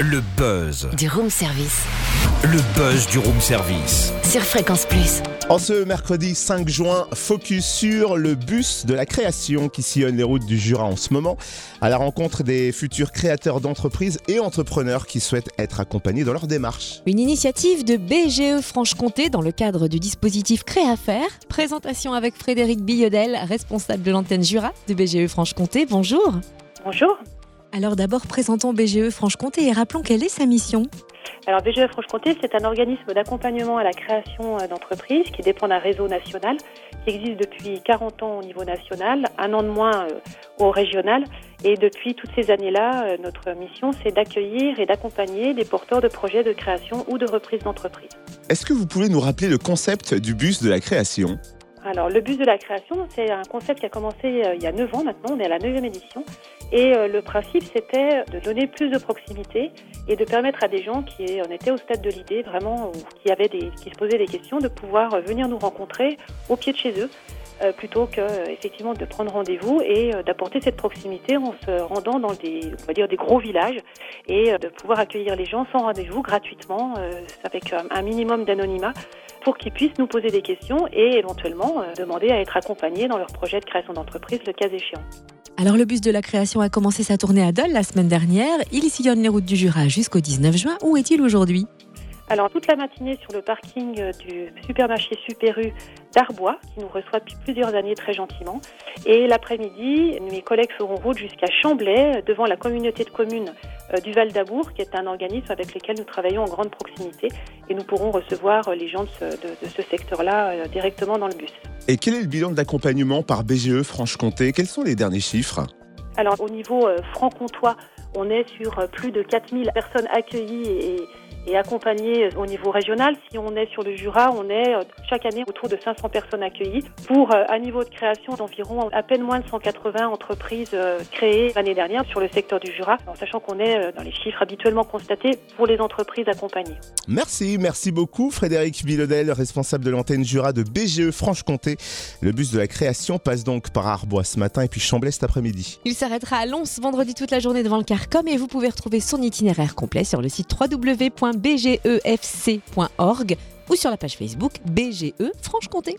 Le buzz. Du room service. Le buzz du room service. Sur Fréquence Plus. En ce mercredi 5 juin, focus sur le bus de la création qui sillonne les routes du Jura en ce moment, à la rencontre des futurs créateurs d'entreprises et entrepreneurs qui souhaitent être accompagnés dans leur démarche. Une initiative de BGE Franche-Comté dans le cadre du dispositif Créafaire. Présentation avec Frédéric Billodel, responsable de l'antenne Jura de BGE Franche-Comté. Bonjour. Bonjour. Alors d'abord, présentons BGE Franche-Comté et rappelons quelle est sa mission. Alors BGE Franche-Comté, c'est un organisme d'accompagnement à la création euh, d'entreprises qui dépend d'un réseau national qui existe depuis 40 ans au niveau national, un an de moins euh, au régional. Et depuis toutes ces années-là, euh, notre mission, c'est d'accueillir et d'accompagner des porteurs de projets de création ou de reprise d'entreprise. Est-ce que vous pouvez nous rappeler le concept du bus de la création? Alors, le bus de la création, c'est un concept qui a commencé il y a 9 ans maintenant, on est à la 9e édition. Et euh, le principe, c'était de donner plus de proximité et de permettre à des gens qui en étaient au stade de l'idée, vraiment, qui, avaient des, qui se posaient des questions, de pouvoir euh, venir nous rencontrer au pied de chez eux. Euh, plutôt que effectivement de prendre rendez-vous et d'apporter cette proximité en se rendant dans des on va dire des gros villages et de pouvoir accueillir les gens sans rendez-vous gratuitement avec un minimum d'anonymat pour qu'ils puissent nous poser des questions et éventuellement demander à être accompagnés dans leur projet de création d'entreprise le cas échéant. Alors le bus de la création a commencé sa tournée à Dole la semaine dernière. Il sillonne les routes du Jura jusqu'au 19 juin. Où est-il aujourd'hui? Alors toute la matinée sur le parking du supermarché Superu d'Arbois, qui nous reçoit depuis plusieurs années très gentiment. Et l'après-midi, mes collègues feront route jusqu'à Chamblay, devant la communauté de communes euh, du Val d'Abour, qui est un organisme avec lequel nous travaillons en grande proximité. Et nous pourrons recevoir les gens de ce, de ce secteur-là euh, directement dans le bus. Et quel est le bilan d'accompagnement par BGE Franche-Comté? Quels sont les derniers chiffres? Alors au niveau euh, franc-comtois, on est sur plus de 4000 personnes accueillies et et accompagné au niveau régional. Si on est sur le Jura, on est euh, chaque année autour de 500 personnes accueillies pour euh, un niveau de création d'environ à peine moins de 180 entreprises euh, créées l'année dernière sur le secteur du Jura, en sachant qu'on est dans les chiffres habituellement constatés pour les entreprises accompagnées. Merci, merci beaucoup Frédéric Villodel, responsable de l'antenne Jura de BGE Franche-Comté. Le bus de la création passe donc par Arbois ce matin et puis Chamblay cet après-midi. Il s'arrêtera à Lons vendredi toute la journée devant le Carcom et vous pouvez retrouver son itinéraire complet sur le site www bgefc.org ou sur la page Facebook BGE Franche-Comté.